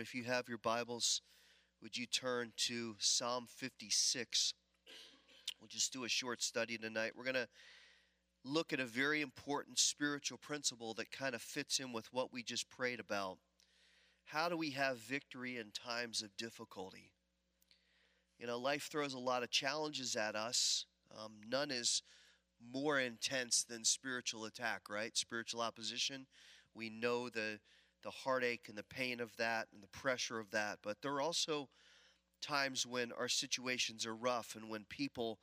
If you have your Bibles, would you turn to Psalm 56? We'll just do a short study tonight. We're going to look at a very important spiritual principle that kind of fits in with what we just prayed about. How do we have victory in times of difficulty? You know, life throws a lot of challenges at us. Um, none is more intense than spiritual attack, right? Spiritual opposition. We know the the heartache and the pain of that and the pressure of that. But there are also times when our situations are rough and when people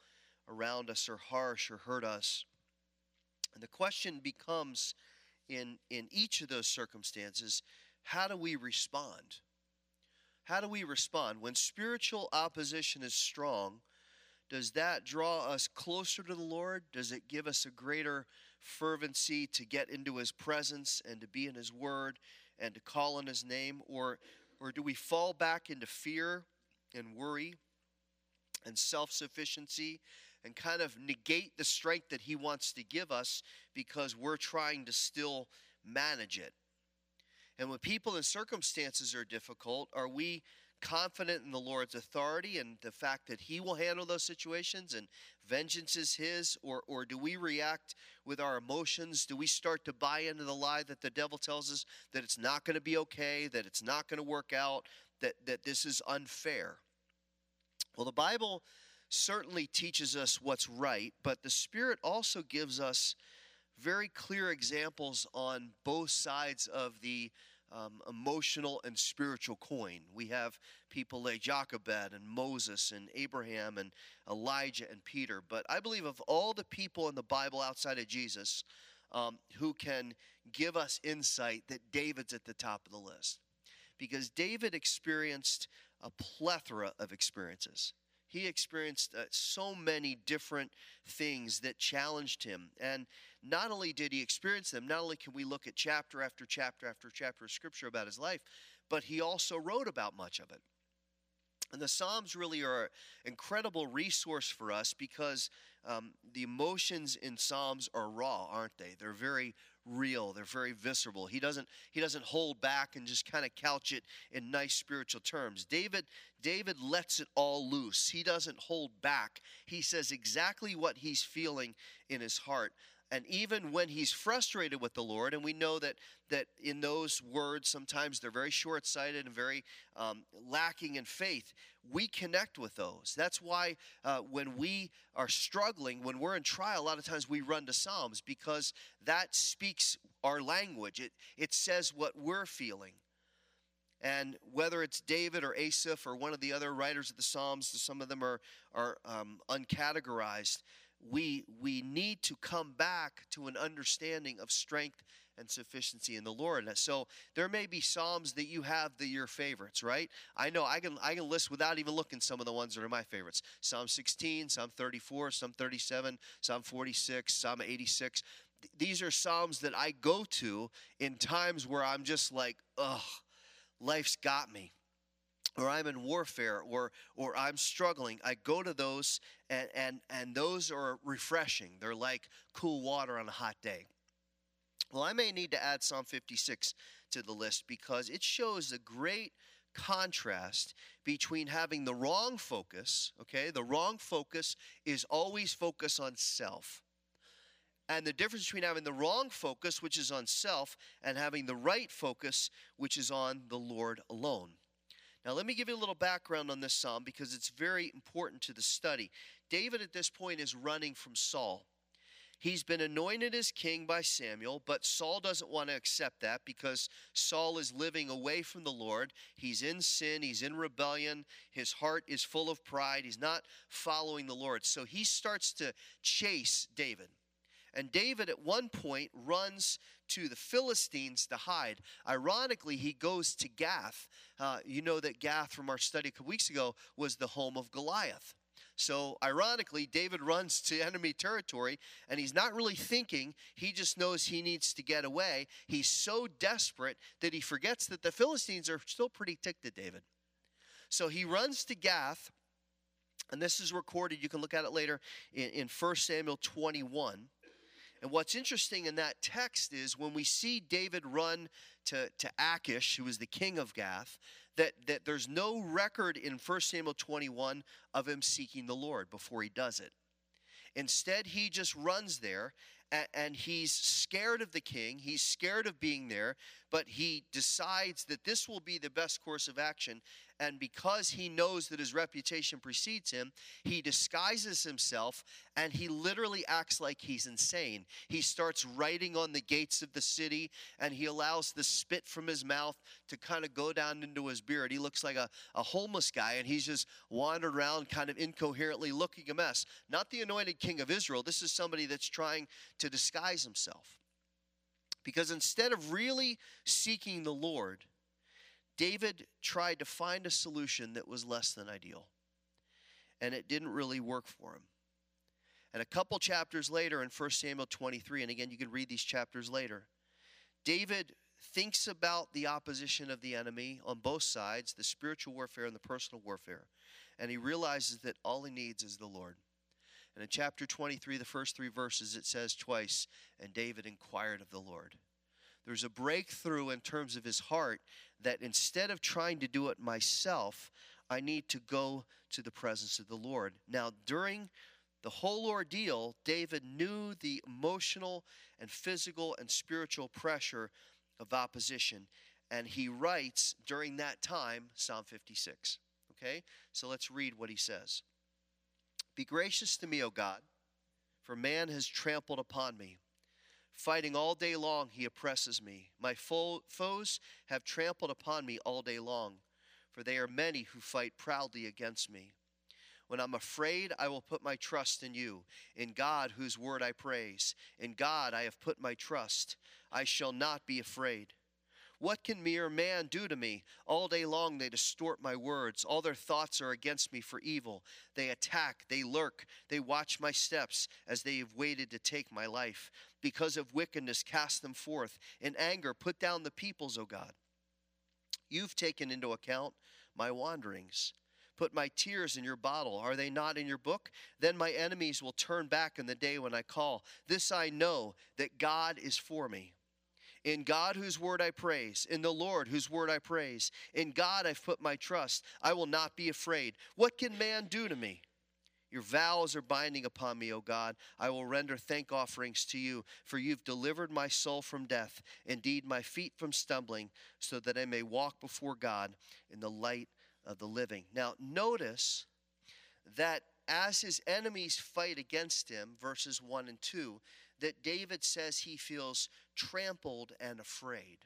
around us are harsh or hurt us. And the question becomes in, in each of those circumstances how do we respond? How do we respond? When spiritual opposition is strong, does that draw us closer to the Lord? Does it give us a greater fervency to get into His presence and to be in His Word and to call on his name? Or, or do we fall back into fear and worry and self sufficiency and kind of negate the strength that he wants to give us because we're trying to still manage it? And when people and circumstances are difficult, are we confident in the Lord's authority and the fact that He will handle those situations and vengeance is His? Or, or do we react with our emotions? Do we start to buy into the lie that the devil tells us that it's not going to be okay, that it's not going to work out, that, that this is unfair? Well, the Bible certainly teaches us what's right, but the Spirit also gives us very clear examples on both sides of the um, emotional and spiritual coin. We have people like Jochebed and Moses and Abraham and Elijah and Peter. But I believe of all the people in the Bible outside of Jesus um, who can give us insight, that David's at the top of the list. Because David experienced a plethora of experiences he experienced uh, so many different things that challenged him. And not only did he experience them, not only can we look at chapter after chapter after chapter of scripture about his life, but he also wrote about much of it. And the Psalms really are an incredible resource for us because um, the emotions in Psalms are raw, aren't they? They're very real. They're very visceral. He doesn't he doesn't hold back and just kind of couch it in nice spiritual terms. David David lets it all loose. He doesn't hold back. He says exactly what he's feeling in his heart and even when he's frustrated with the Lord, and we know that that in those words sometimes they're very short-sighted and very um, lacking in faith. We connect with those. That's why uh, when we are struggling, when we're in trial, a lot of times we run to Psalms because that speaks our language. It it says what we're feeling. And whether it's David or Asaph or one of the other writers of the Psalms, some of them are, are um, uncategorized we we need to come back to an understanding of strength and sufficiency in the Lord. So there may be psalms that you have that your favorites, right? I know I can I can list without even looking some of the ones that are my favorites. Psalm 16, Psalm 34, Psalm 37, Psalm 46, Psalm 86. These are psalms that I go to in times where I'm just like, ugh, life's got me or I'm in warfare or or I'm struggling, I go to those and and and those are refreshing. They're like cool water on a hot day. Well, I may need to add Psalm 56 to the list because it shows a great contrast between having the wrong focus, okay? The wrong focus is always focus on self. And the difference between having the wrong focus, which is on self, and having the right focus, which is on the Lord alone. Now, let me give you a little background on this psalm because it's very important to the study. David, at this point, is running from Saul. He's been anointed as king by Samuel, but Saul doesn't want to accept that because Saul is living away from the Lord. He's in sin, he's in rebellion, his heart is full of pride, he's not following the Lord. So he starts to chase David. And David, at one point, runs to the Philistines to hide. Ironically, he goes to Gath. Uh, you know that Gath, from our study a couple weeks ago, was the home of Goliath. So, ironically, David runs to enemy territory and he's not really thinking. He just knows he needs to get away. He's so desperate that he forgets that the Philistines are still pretty ticked at David. So, he runs to Gath, and this is recorded. You can look at it later in, in 1 Samuel 21. And what's interesting in that text is when we see David run to, to Achish, who was the king of Gath, that, that there's no record in 1 Samuel 21 of him seeking the Lord before he does it. Instead, he just runs there and he's scared of the king. He's scared of being there, but he decides that this will be the best course of action. And because he knows that his reputation precedes him, he disguises himself and he literally acts like he's insane. He starts writing on the gates of the city and he allows the spit from his mouth to kind of go down into his beard. He looks like a, a homeless guy and he's just wandered around kind of incoherently looking a mess. Not the anointed king of Israel. This is somebody that's trying to disguise himself. Because instead of really seeking the Lord, David tried to find a solution that was less than ideal. And it didn't really work for him. And a couple chapters later in 1 Samuel 23, and again, you can read these chapters later, David thinks about the opposition of the enemy on both sides the spiritual warfare and the personal warfare. And he realizes that all he needs is the Lord. And in chapter 23, the first three verses, it says twice, and David inquired of the Lord. There's a breakthrough in terms of his heart that instead of trying to do it myself, I need to go to the presence of the Lord. Now, during the whole ordeal, David knew the emotional and physical and spiritual pressure of opposition. And he writes during that time Psalm 56. Okay? So let's read what he says. Be gracious to me, O God, for man has trampled upon me. Fighting all day long, he oppresses me. My fo- foes have trampled upon me all day long, for they are many who fight proudly against me. When I'm afraid, I will put my trust in you, in God, whose word I praise. In God I have put my trust. I shall not be afraid. What can mere man do to me? All day long they distort my words. All their thoughts are against me for evil. They attack, they lurk, they watch my steps as they have waited to take my life. Because of wickedness, cast them forth. In anger, put down the peoples, O God. You've taken into account my wanderings. Put my tears in your bottle. Are they not in your book? Then my enemies will turn back in the day when I call. This I know that God is for me. In God, whose word I praise, in the Lord, whose word I praise, in God I've put my trust. I will not be afraid. What can man do to me? Your vows are binding upon me, O God. I will render thank offerings to you, for you've delivered my soul from death, indeed my feet from stumbling, so that I may walk before God in the light of the living. Now, notice that as his enemies fight against him, verses 1 and 2, that David says he feels trampled and afraid.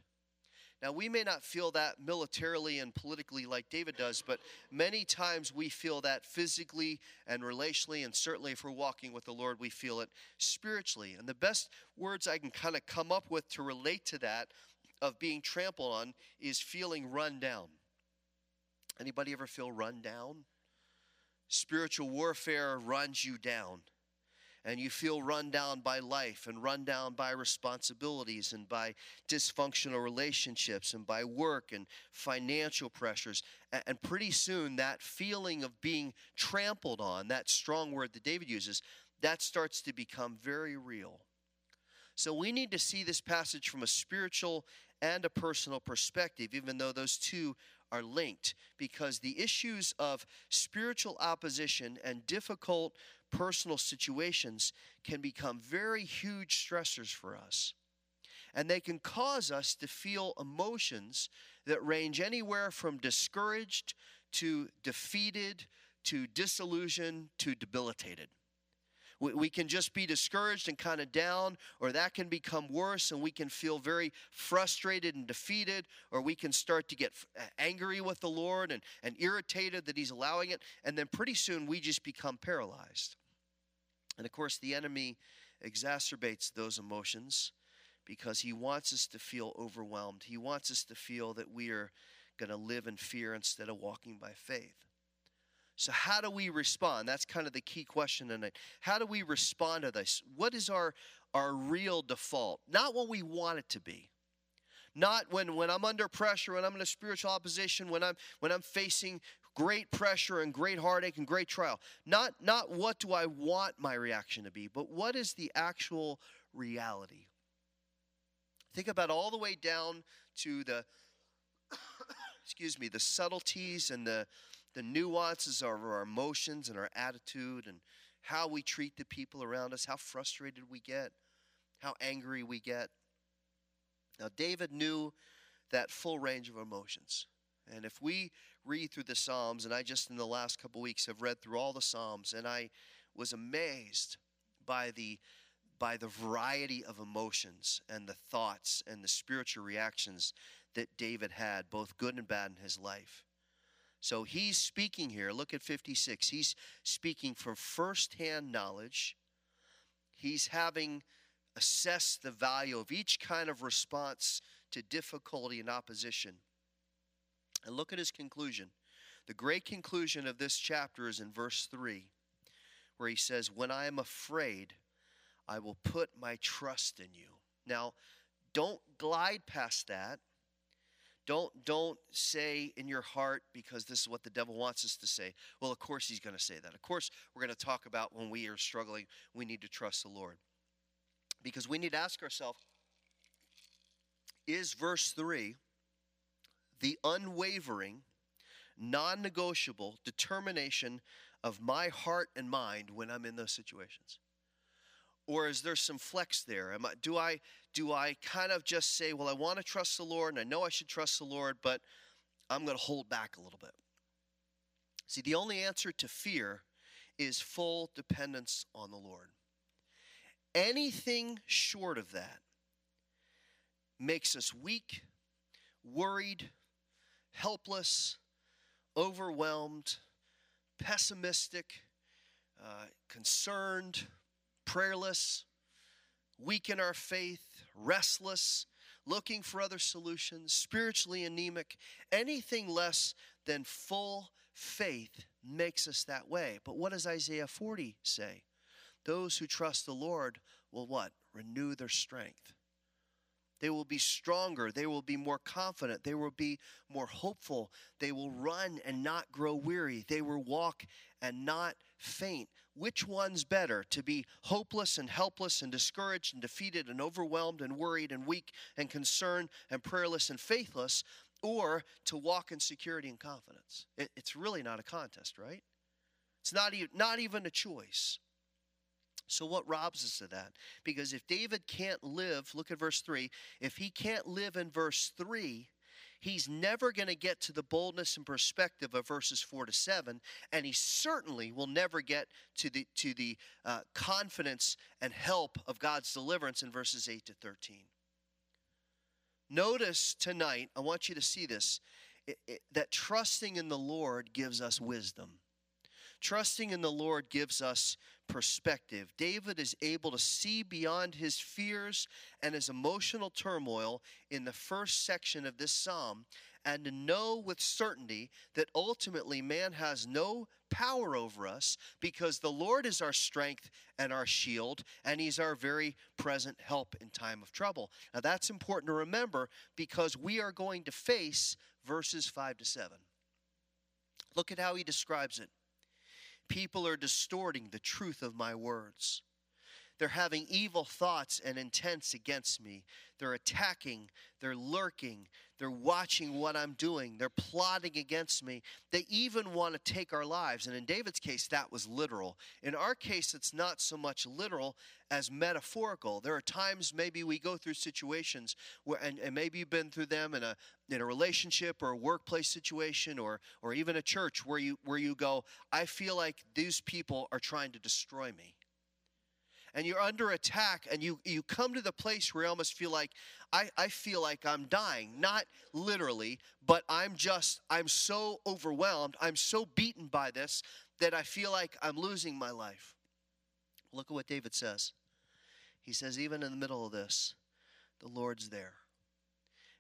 Now, we may not feel that militarily and politically like David does, but many times we feel that physically and relationally, and certainly if we're walking with the Lord, we feel it spiritually. And the best words I can kind of come up with to relate to that of being trampled on is feeling run down. Anybody ever feel run down? Spiritual warfare runs you down and you feel run down by life and run down by responsibilities and by dysfunctional relationships and by work and financial pressures. And pretty soon, that feeling of being trampled on, that strong word that David uses, that starts to become very real. So we need to see this passage from a spiritual and a personal perspective, even though those two are linked, because the issues of spiritual opposition and difficult personal situations can become very huge stressors for us. And they can cause us to feel emotions that range anywhere from discouraged to defeated to disillusioned to debilitated. We, we can just be discouraged and kind of down, or that can become worse and we can feel very frustrated and defeated, or we can start to get angry with the Lord and, and irritated that He's allowing it. And then pretty soon we just become paralyzed. And of course, the enemy exacerbates those emotions because he wants us to feel overwhelmed. He wants us to feel that we are going to live in fear instead of walking by faith. So, how do we respond? That's kind of the key question tonight. How do we respond to this? What is our, our real default? Not what we want it to be. Not when, when I'm under pressure, when I'm in a spiritual opposition, when I'm when I'm facing great pressure and great heartache and great trial. Not, not what do I want my reaction to be, but what is the actual reality. Think about all the way down to the excuse me, the subtleties and the the nuances of our emotions and our attitude and how we treat the people around us, how frustrated we get, how angry we get. Now, David knew that full range of emotions. And if we read through the Psalms, and I just in the last couple weeks have read through all the Psalms, and I was amazed by the by the variety of emotions and the thoughts and the spiritual reactions that David had, both good and bad in his life. So he's speaking here. Look at 56. He's speaking from firsthand knowledge. He's having assessed the value of each kind of response to difficulty and opposition. And look at his conclusion. The great conclusion of this chapter is in verse 3, where he says, When I am afraid, I will put my trust in you. Now, don't glide past that don't don't say in your heart because this is what the devil wants us to say. Well, of course he's going to say that. Of course we're going to talk about when we are struggling, we need to trust the Lord. Because we need to ask ourselves is verse 3 the unwavering, non-negotiable determination of my heart and mind when I'm in those situations? Or is there some flex there? Am I, do I do I kind of just say, well, I want to trust the Lord and I know I should trust the Lord, but I'm going to hold back a little bit? See, the only answer to fear is full dependence on the Lord. Anything short of that makes us weak, worried, helpless, overwhelmed, pessimistic, uh, concerned prayerless, weak in our faith, restless, looking for other solutions, spiritually anemic, anything less than full faith makes us that way. But what does Isaiah 40 say? Those who trust the Lord will what? Renew their strength. They will be stronger. They will be more confident. They will be more hopeful. They will run and not grow weary. They will walk and not faint. Which one's better? To be hopeless and helpless and discouraged and defeated and overwhelmed and worried and weak and concerned and prayerless and faithless, or to walk in security and confidence? It, it's really not a contest, right? It's not, e- not even a choice. So, what robs us of that? Because if David can't live, look at verse 3, if he can't live in verse 3, he's never going to get to the boldness and perspective of verses 4 to 7 and he certainly will never get to the to the uh, confidence and help of god's deliverance in verses 8 to 13 notice tonight i want you to see this it, it, that trusting in the lord gives us wisdom trusting in the lord gives us perspective. David is able to see beyond his fears and his emotional turmoil in the first section of this psalm and to know with certainty that ultimately man has no power over us because the Lord is our strength and our shield, and He's our very present help in time of trouble. Now, that's important to remember because we are going to face verses 5 to 7. Look at how he describes it. People are distorting the truth of my words. They're having evil thoughts and intents against me. They're attacking, they're lurking, they're watching what I'm doing, they're plotting against me. They even want to take our lives. And in David's case, that was literal. In our case, it's not so much literal as metaphorical. There are times maybe we go through situations where, and, and maybe you've been through them in a in a relationship or a workplace situation or or even a church where you where you go, I feel like these people are trying to destroy me and you're under attack and you, you come to the place where you almost feel like I, I feel like i'm dying. Not literally but i'm just i'm so overwhelmed i'm so beaten by this that i feel like i'm losing my life. Look at what david says. He says even in the middle of this the lord's there.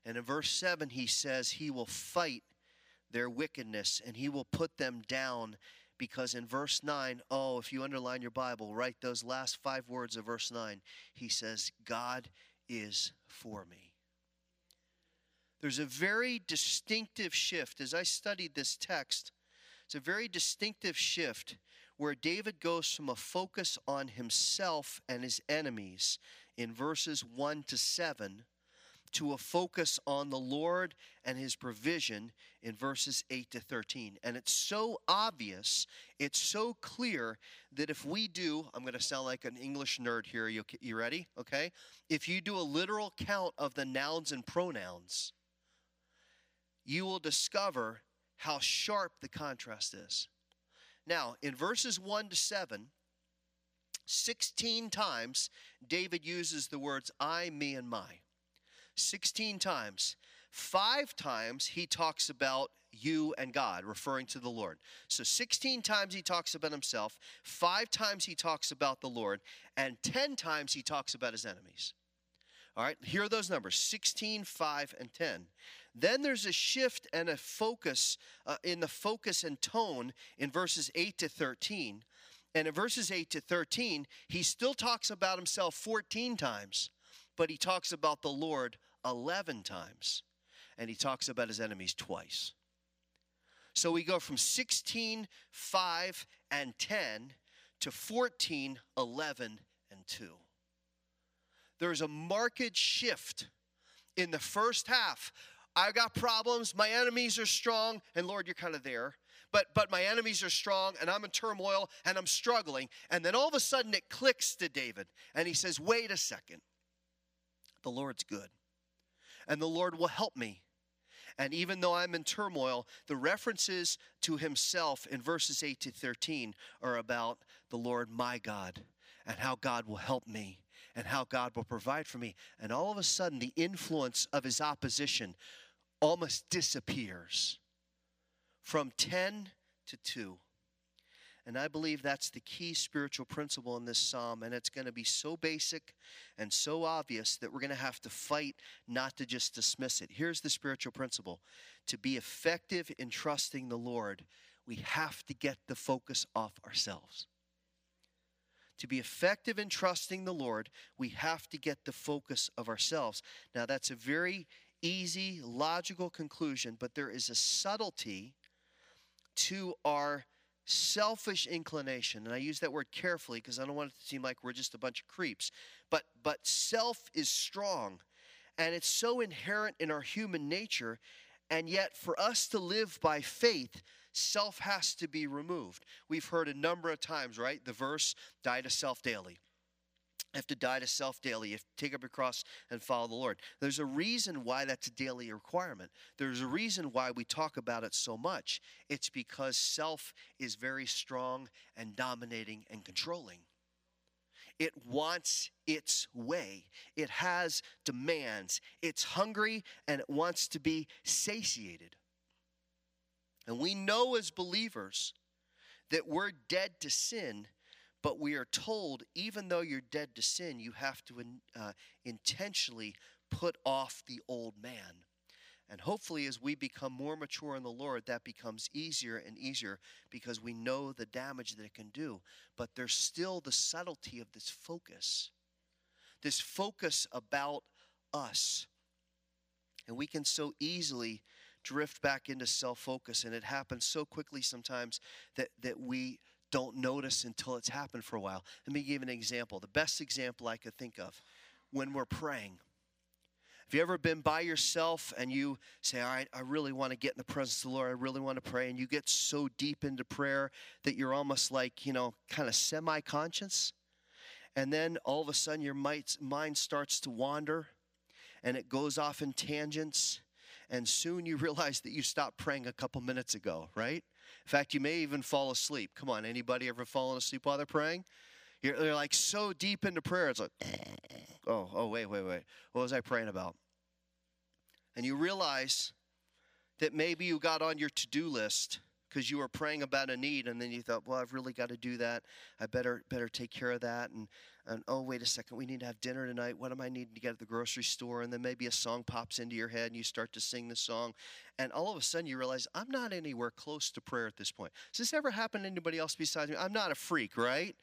And in verse 7 he says he will fight their wickedness and he will put them down because in verse 9, oh, if you underline your Bible, write those last five words of verse 9. He says, God is for me. There's a very distinctive shift. As I studied this text, it's a very distinctive shift where David goes from a focus on himself and his enemies in verses 1 to 7 to a focus on the Lord and his provision in verses 8 to 13. And it's so obvious, it's so clear that if we do, I'm going to sound like an English nerd here. You, you ready? Okay? If you do a literal count of the nouns and pronouns, you will discover how sharp the contrast is. Now, in verses 1 to 7, 16 times David uses the words I, me, and my. 16 times. Five times he talks about you and God, referring to the Lord. So 16 times he talks about himself, five times he talks about the Lord, and 10 times he talks about his enemies. All right, here are those numbers 16, 5, and 10. Then there's a shift and a focus uh, in the focus and tone in verses 8 to 13. And in verses 8 to 13, he still talks about himself 14 times, but he talks about the Lord 11 times. And he talks about his enemies twice. So we go from 16, 5, and 10 to 14, 11, and 2. There's a marked shift in the first half I've got problems, my enemies are strong, and Lord, you're kind of there. But but my enemies are strong and I'm in turmoil and I'm struggling. And then all of a sudden it clicks to David and he says, "Wait a second. The Lord's good. And the Lord will help me." And even though I'm in turmoil, the references to himself in verses 8 to 13 are about the Lord my God and how God will help me and how God will provide for me. And all of a sudden, the influence of his opposition almost disappears from 10 to 2. And I believe that's the key spiritual principle in this psalm. And it's going to be so basic and so obvious that we're going to have to fight not to just dismiss it. Here's the spiritual principle to be effective in trusting the Lord, we have to get the focus off ourselves. To be effective in trusting the Lord, we have to get the focus of ourselves. Now, that's a very easy, logical conclusion, but there is a subtlety to our selfish inclination and i use that word carefully because i don't want it to seem like we're just a bunch of creeps but but self is strong and it's so inherent in our human nature and yet for us to live by faith self has to be removed. We've heard a number of times right? The verse die to self daily have to die to self daily. You have to take up your cross and follow the Lord. There's a reason why that's a daily requirement. There's a reason why we talk about it so much. It's because self is very strong and dominating and controlling. It wants its way. It has demands. It's hungry and it wants to be satiated. And we know as believers that we're dead to sin but we are told, even though you're dead to sin, you have to uh, intentionally put off the old man. And hopefully, as we become more mature in the Lord, that becomes easier and easier because we know the damage that it can do. But there's still the subtlety of this focus, this focus about us. And we can so easily drift back into self focus, and it happens so quickly sometimes that, that we don't notice until it's happened for a while. Let me give an example. The best example I could think of when we're praying. Have you ever been by yourself and you say, All right, I really want to get in the presence of the Lord. I really want to pray. And you get so deep into prayer that you're almost like, you know, kind of semi conscious. And then all of a sudden your mind starts to wander and it goes off in tangents. And soon you realize that you stopped praying a couple minutes ago, right? In fact, you may even fall asleep. Come on, anybody ever fallen asleep while they're praying? You're, they're like so deep into prayer. It's like, oh, oh, wait, wait, wait. What was I praying about? And you realize that maybe you got on your to do list because you were praying about a need and then you thought well i've really got to do that i better better take care of that and and oh wait a second we need to have dinner tonight what am i needing to get at the grocery store and then maybe a song pops into your head and you start to sing the song and all of a sudden you realize i'm not anywhere close to prayer at this point has this ever happened to anybody else besides me i'm not a freak right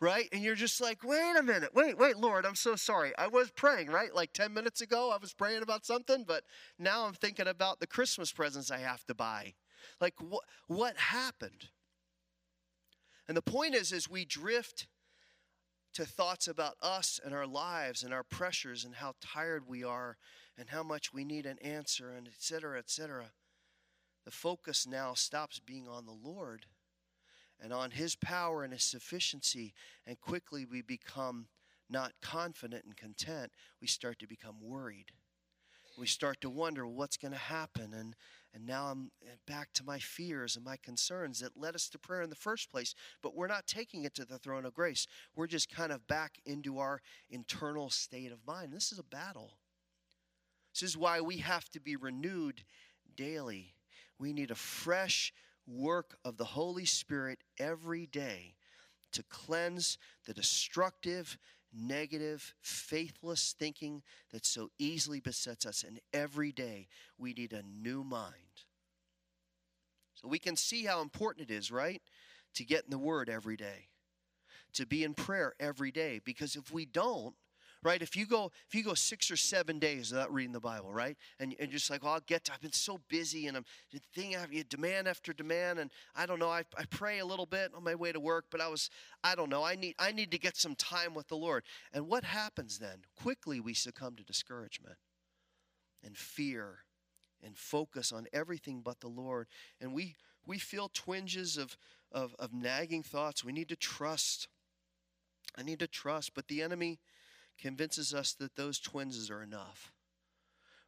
right? And you're just like, wait a minute, wait, wait, Lord, I'm so sorry. I was praying, right? Like 10 minutes ago, I was praying about something, but now I'm thinking about the Christmas presents I have to buy. Like, what, what happened? And the point is, as we drift to thoughts about us and our lives and our pressures and how tired we are and how much we need an answer and etc. cetera, et cetera, the focus now stops being on the Lord and on His power and His sufficiency. And quickly we become not confident and content. We start to become worried. We start to wonder what's going to happen. And, and now I'm eh, back to my fears and my concerns that led us to prayer in the first place. But we're not taking it to the throne of grace. We're just kind of back into our internal state of mind. This is a battle. This is why we have to be renewed daily. We need a fresh work of the Holy Spirit every day to cleanse the destructive, negative, faithless thinking that so easily besets us. And every day we need a new mind. So we can see how important it is, right? To get in the Word every day, to be in prayer every day. Because if we don't, right? If you go if you go six or seven days without reading the Bible, right? And and just like, well, I'll get to, I've been so busy and I'm thing after demand after demand, and I don't know. I, I pray a little bit on my way to work, but I was I don't know. I need I need to get some time with the Lord. And what happens then? Quickly we succumb to discouragement and fear and focus on everything but the Lord. And we we feel twinges of of, of nagging thoughts. We need to trust. I need to trust, but the enemy convinces us that those twinges are enough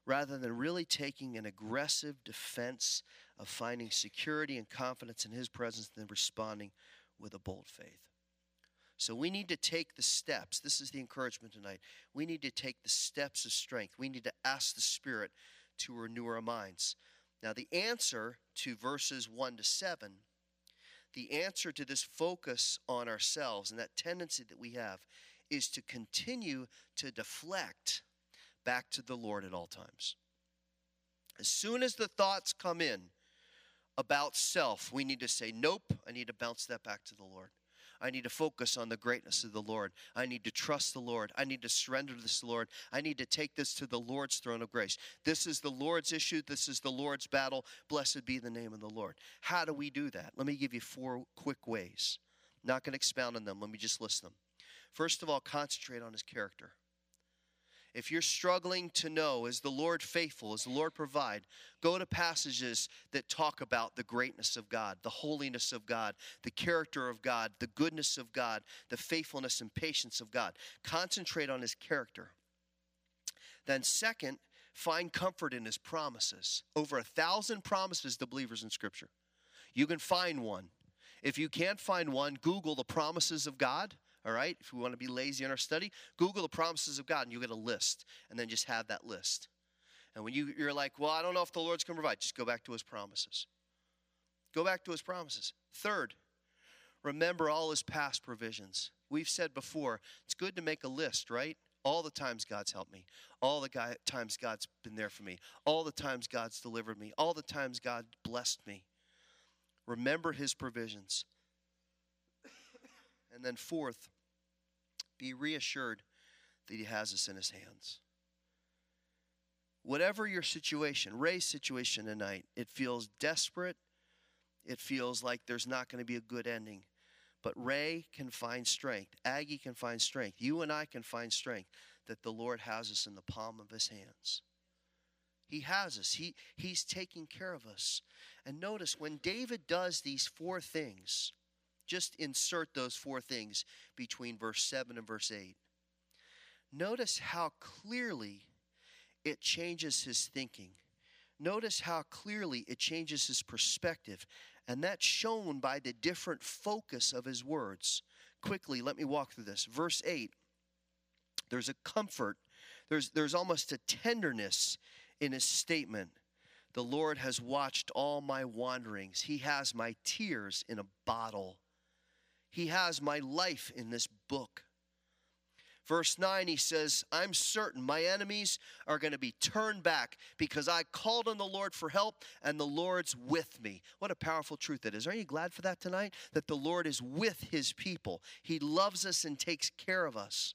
rather than really taking an aggressive defense of finding security and confidence in His presence and responding with a bold faith. So we need to take the steps. This is the encouragement tonight. We need to take the steps of strength. We need to ask the Spirit to renew our minds. Now, the answer to verses 1 to 7, the answer to this focus on ourselves and that tendency that we have is to continue to deflect back to the Lord at all times. As soon as the thoughts come in about self, we need to say, Nope, I need to bounce that back to the Lord. I need to focus on the greatness of the Lord. I need to trust the Lord. I need to surrender to this Lord. I need to take this to the Lord's throne of grace. This is the Lord's issue. This is the Lord's battle. Blessed be the name of the Lord. How do we do that? Let me give you four quick ways. Not going to expound on them. Let me just list them. First of all, concentrate on his character. If you're struggling to know, is the Lord faithful? Is the Lord provide? Go to passages that talk about the greatness of God, the holiness of God, the character of God, the goodness of God, the faithfulness and patience of God. Concentrate on his character. Then, second, find comfort in his promises. Over a thousand promises to believers in Scripture. You can find one. If you can't find one, Google the promises of God all right? If we want to be lazy in our study, Google the promises of God and you'll get a list and then just have that list. And when you, you're like, well, I don't know if the Lord's going to provide, just go back to his promises. Go back to his promises. Third, remember all his past provisions. We've said before, it's good to make a list, right? All the times God's helped me. All the guy, times God's been there for me. All the times God's delivered me. All the times God blessed me. Remember his provisions. And then, fourth, be reassured that He has us in His hands. Whatever your situation, Ray's situation tonight, it feels desperate. It feels like there's not going to be a good ending. But Ray can find strength. Aggie can find strength. You and I can find strength that the Lord has us in the palm of His hands. He has us. He, he's taking care of us. And notice when David does these four things, just insert those four things between verse 7 and verse 8. Notice how clearly it changes his thinking. Notice how clearly it changes his perspective. And that's shown by the different focus of his words. Quickly, let me walk through this. Verse 8 there's a comfort, there's, there's almost a tenderness in his statement. The Lord has watched all my wanderings, He has my tears in a bottle. He has my life in this book. Verse 9, he says, I'm certain my enemies are going to be turned back because I called on the Lord for help and the Lord's with me. What a powerful truth that is. Aren't you glad for that tonight? That the Lord is with his people. He loves us and takes care of us.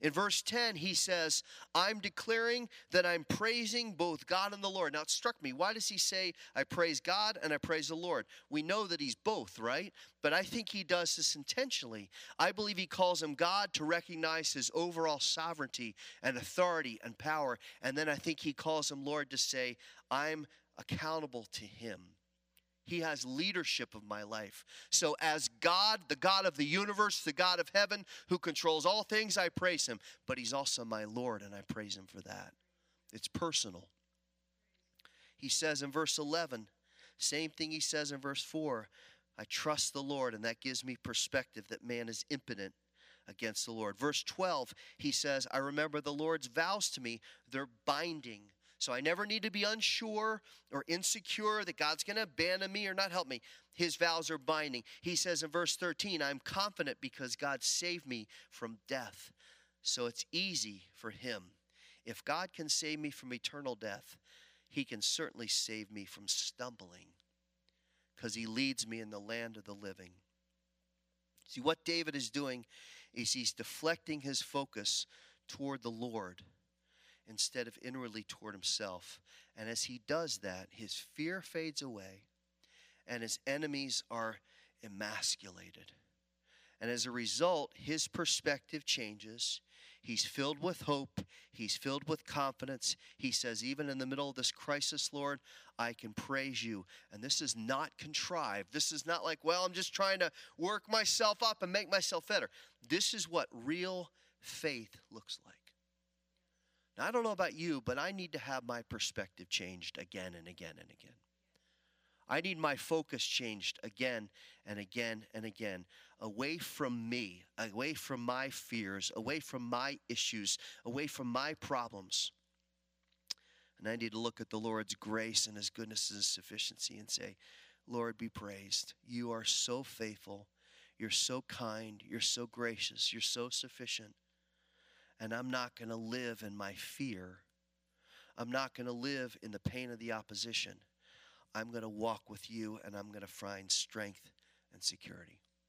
In verse 10, he says, I'm declaring that I'm praising both God and the Lord. Now, it struck me. Why does he say, I praise God and I praise the Lord? We know that he's both, right? But I think he does this intentionally. I believe he calls him God to recognize his overall sovereignty and authority and power. And then I think he calls him Lord to say, I'm accountable to him. He has leadership of my life. So, as God, the God of the universe, the God of heaven, who controls all things, I praise him. But he's also my Lord, and I praise him for that. It's personal. He says in verse 11, same thing he says in verse 4 I trust the Lord, and that gives me perspective that man is impotent against the Lord. Verse 12, he says, I remember the Lord's vows to me, they're binding. So I never need to be unsure or insecure that God's going to abandon me or not help me. His vows are binding. He says in verse 13, I'm confident because God saved me from death. So it's easy for him. If God can save me from eternal death, he can certainly save me from stumbling because he leads me in the land of the living. See, what David is doing is he's deflecting his focus toward the Lord instead of inwardly toward himself. And as he does that, his fear fades away and his enemies are emasculated. And as a result, his perspective changes. He's filled with hope. He's filled with confidence. He says, Even in the middle of this crisis, Lord, I can praise you. And this is not contrived. This is not like, well, I'm just trying to work myself up and make myself better. This is what real faith looks like. Now, I don't know about you, but I need to have my perspective changed again and again and again. I need my focus changed again and again and again, away from me, away from my fears, away from my issues, away from my problems. And I need to look at the Lord's grace and His goodness and His sufficiency and say, Lord, be praised. You are so faithful. You're so kind. You're so gracious. You're so sufficient and I'm not going to live in my fear. I'm not going to live in the pain of the opposition. I'm going to walk with you and I'm going to find strength and security.